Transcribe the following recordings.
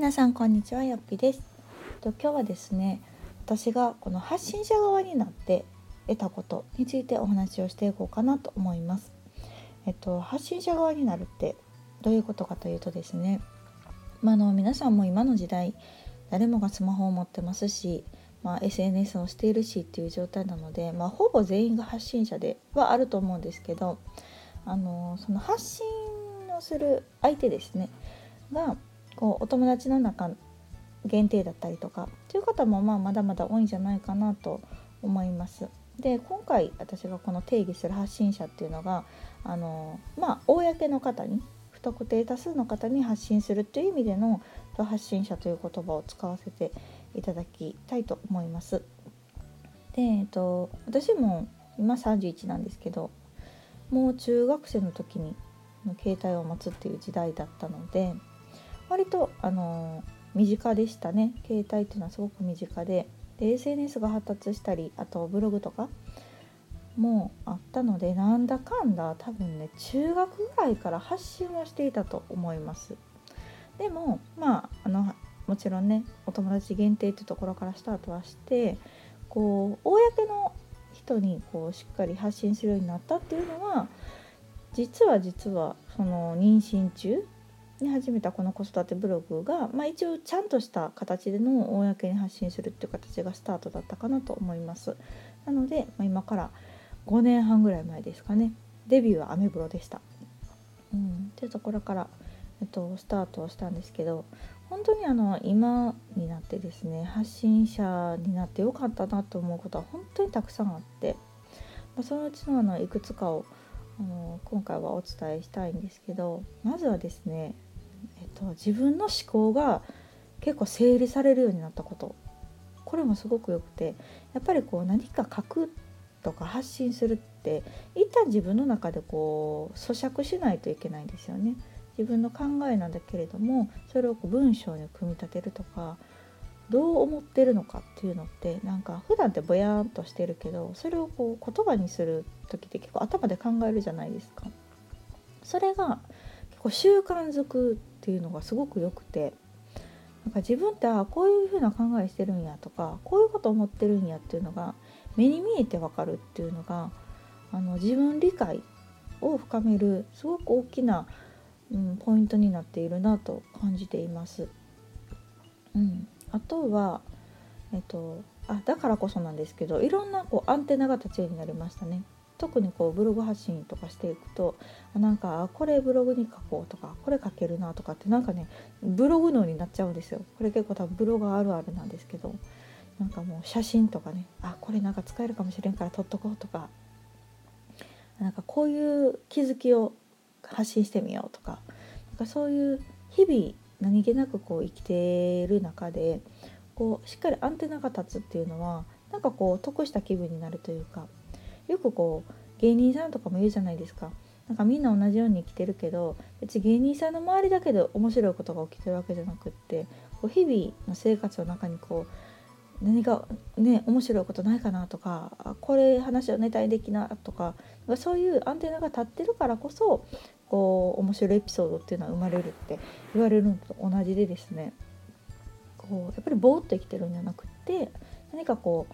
皆さんこんにちはよっぴです。と今日はですね私がこの発信者側になって得たことについてお話をしていこうかなと思います。えっと発信者側になるってどういうことかというとですねまあ、の皆さんも今の時代誰もがスマホを持ってますしまあ、SNS をしているしっていう状態なので、まあ、ほぼ全員が発信者ではあると思うんですけどあのその発信をする相手ですねがこうお友達の中限定だったりとかという方もまあまだまだ多いんじゃないかなと思います。で今回私がこの定義する発信者っていうのがあのまあ公の方に不特定多数の方に発信するっていう意味での発信者という言葉を使わせていただきたいと思います。で、えっと、私も今31なんですけどもう中学生の時に携帯を持つっていう時代だったので割とあの身近でしたね。携帯っていうのはすごく身近で。で SNS が発達したりあとブログとかもあったのでなんだかんだ多分ね中学ぐらいから発信をしていたと思います。でもまああのもちろんねお友達限定っていうところからスタートはしてこう公の人にこうしっかり発信するようになったっていうのは実は実はその妊娠中に始めたこの子育てブログが、まあ、一応ちゃんとした形での公に発信するっていう形がスタートだったかなと思います。なので、まあ、今から5年半ぐらい前ですかね。デビューはアメブロでした、うん、っていうところから、えっと、スタートをしたんですけど本当にあの今になってですね発信者になってよかったなと思うことは本当にたくさんあって、まあ、そのうちのあのいくつかをあの今回はお伝えしたいんですけどまずはですねえっと、自分の思考が結構整理されるようになったことこれもすごくよくてやっぱりこう何か書くとか発信するって一旦自分の中でこう咀嚼しないといけないんですよね。自分の考えなんだけれどもそれをこう文章に組み立てるとかどう思ってるのかっていうのってなんか普段ってぼやーんとしてるけどそれをこう言葉にする時って結構頭で考えるじゃないですか。それが結構習慣づくっていうのがすごくよくてなんか自分ってあこういう風な考えしてるんやとかこういうこと思ってるんやっていうのが目に見えてわかるっていうのがあの自分理解を深めるすごく大きな、うん、ポイントになっているなと感じています。うん、あとは、えっと、あだからこそなんですけどいろんなこうアンテナが立つようになりましたね。特にこうブログ発信とかしていくとなんかこれブログに書こうとかこれ書けるなとかってなんかねブログ脳になっちゃうんですよ。これ結構多分ブログあるあるなんですけどなんかもう写真とかねあこれなんか使えるかもしれんから撮っとこうとかなんかこういう気づきを発信してみようとかなんかそういう日々何気なくこう生きてる中でこうしっかりアンテナが立つっていうのはなんかこう得した気分になるというかよくこう芸人さんとかも言うじゃないですか。なんかみんな同じように生きてるけど別に芸人さんの周りだけで面白いことが起きてるわけじゃなくってこう日々の生活の中にこう何かね面白いことないかなとかこれ話をネタにできなとかそういうアンテナが立ってるからこそこう面白いエピソードっていうのは生まれるって言われるのと同じでですねこうやっぱりぼーっと生きてるんじゃなくって何かこ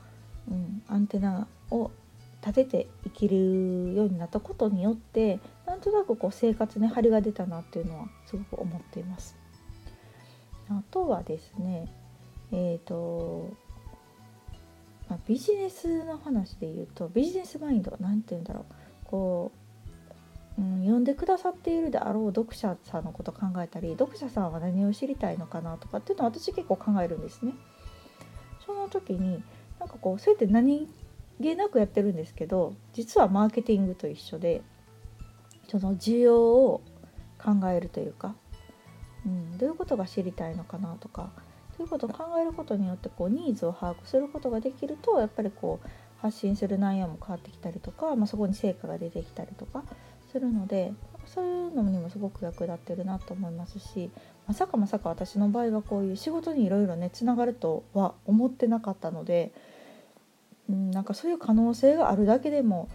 う、うん、アンテナを立てて生きるようになったことによってなんとなくこう生活に張りが出たなっていうのはすごく思っています。あとはですねえっ、ー、と、まあ、ビジネスの話で言うとビジネスマインド何て言うんだろうこう、うん、読んでくださっているであろう読者さんのこと考えたり読者さんは何を知りたいのかなとかっていうのは私結構考えるんですね。その時になんかこうそれって何げなくやってるんですけど実はマーケティングと一緒でその需要を考えるというか、うん、どういうことが知りたいのかなとかということを考えることによってこうニーズを把握することができるとやっぱりこう発信する内容も変わってきたりとか、まあ、そこに成果が出てきたりとかするのでそういうのにもすごく役立ってるなと思いますしまさかまさか私の場合はこういう仕事にいろいろねつながるとは思ってなかったので。うん、なんかそういう可能性があるだけでも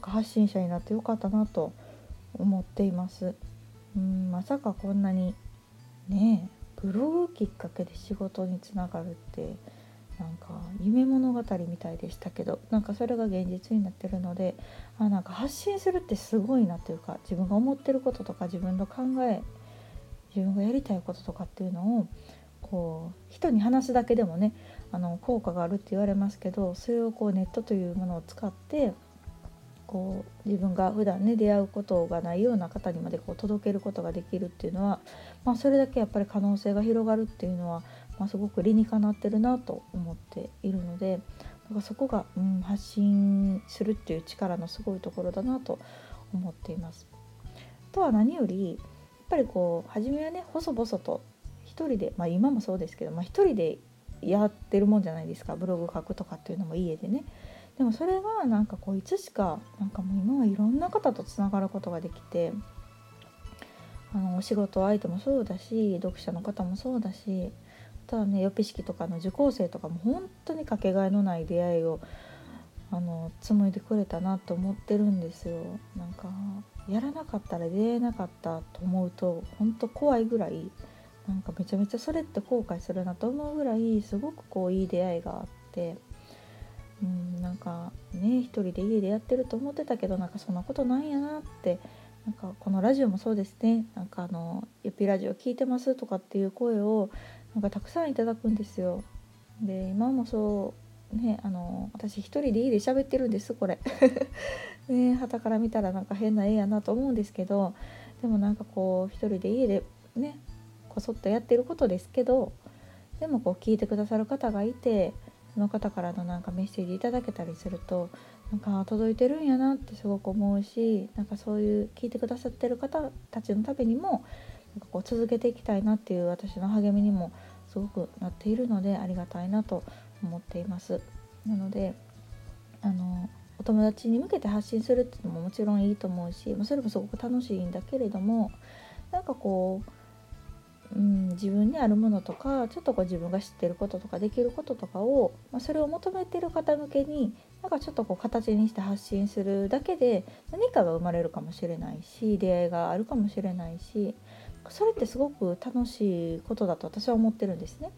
発信者になってよかったなと思っています。うん、まさかこんなにねブログきっかけで仕事につながるってなんか夢物語みたいでしたけどなんかそれが現実になってるのであなんか発信するってすごいなというか自分が思ってることとか自分の考え自分がやりたいこととかっていうのをこう人に話すだけでもねあの効果があるって言われますけどそれをこうネットというものを使ってこう自分が普段ね出会うことがないような方にまでこう届けることができるっていうのは、まあ、それだけやっぱり可能性が広がるっていうのは、まあ、すごく理にかなってるなと思っているのでだかそこが、うん、発信するっていう力のすごいところだなと思っています。とは何よりやっぱりこう初めはね細々と一人で、まあ、今もそうですけど、まあ、一人でやってるもんじゃないですかブログ書くとかっていうのも家でね。でもそれがなんかこういつしかなんかもう今はいろんな方とつながることができてあのお仕事相手もそうだし読者の方もそうだしあとはね予備式とかの受講生とかも本当にかけがえのない出会いをあの紡いでくれたなと思ってるんですよ。なんかやらなかったら出会えなかったと思うと本当怖いぐらいなんかめちゃめちゃそれって後悔するなと思うぐらいすごくこういい出会いがあってうんなんかね一人で家でやってると思ってたけどなんかそんなことないんやなってなんかこのラジオもそうですねなんかあの「ゆっぴラジオ聞いてます」とかっていう声をなんかたくさんいただくんですよ。で今もそうねあの私一人で家で喋ってるんですこれ。ね旗から見たらなんか変な絵やなと思うんですけどでもなんかこう一人で家でねこそっとやってることですけどでもこう聞いてくださる方がいてその方からのなんかメッセージいただけたりするとなんか届いてるんやなってすごく思うしなんかそういう聞いてくださってる方たちのためにもなんかこう続けていきたいなっていう私の励みにもすごくなっているのでありがたいなと思っています。なのであのお友達に向けて発信するっていうのももちろんいいと思うしそれもすごく楽しいんだけれどもなんかこううん、自分にあるものとかちょっとこう自分が知ってることとかできることとかを、まあ、それを求めてる方向けになんかちょっとこう形にして発信するだけで何かが生まれるかもしれないし出会いがあるかもしれないしそれってすごく楽しいことだと私は思ってるんですね。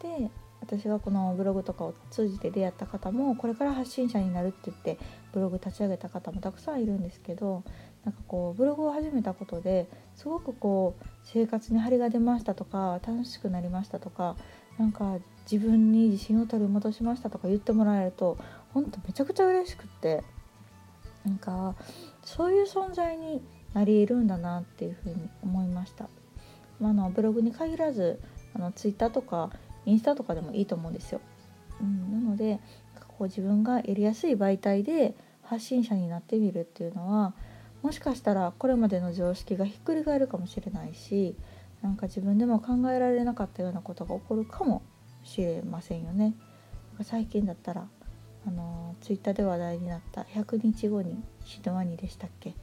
で私がこのブログとかを通じて出会った方もこれから発信者になるって言ってブログ立ち上げた方もたくさんいるんですけどなんかこうブログを始めたことですごくこう生活に張りが出ましたとか楽しくなりましたとかなんか自分に自信を取り戻しましたとか言ってもらえると本当めちゃくちゃ嬉しくってなんかそういう存在になり得るんだなっていうふうに思いました。まあ、のブログに限らずあのツイッターとかインスタとかでもいいと思うんですよ。うん、なのでこう自分がやりやすい媒体で発信者になってみるっていうのはもしかしたらこれまでの常識がひっくり返るかもしれないしなんか自分でも考えられなかったようなことが起こるかもしれませんよね。最近だったらあのツイッターで話題になった100日後に死ぬワニでしたっけ？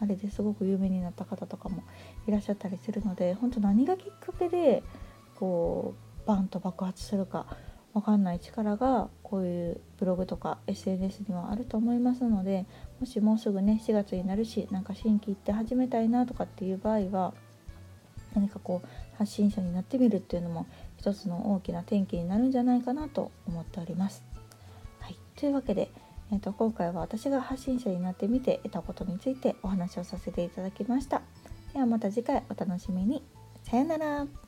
あれですごく有名になった方とかもいらっしゃったりするので本当何がきっかけでこうバンと爆発するか分かんない力がこういうブログとか SNS にはあると思いますのでもしもうすぐね4月になるしなんか新規行って始めたいなとかっていう場合は何かこう発信者になってみるっていうのも一つの大きな転機になるんじゃないかなと思っております。はい、というわけで、えーと、今回は私が発信者になってみて得たことについてお話をさせていただきました。ではまた次回お楽しみに。さようなら。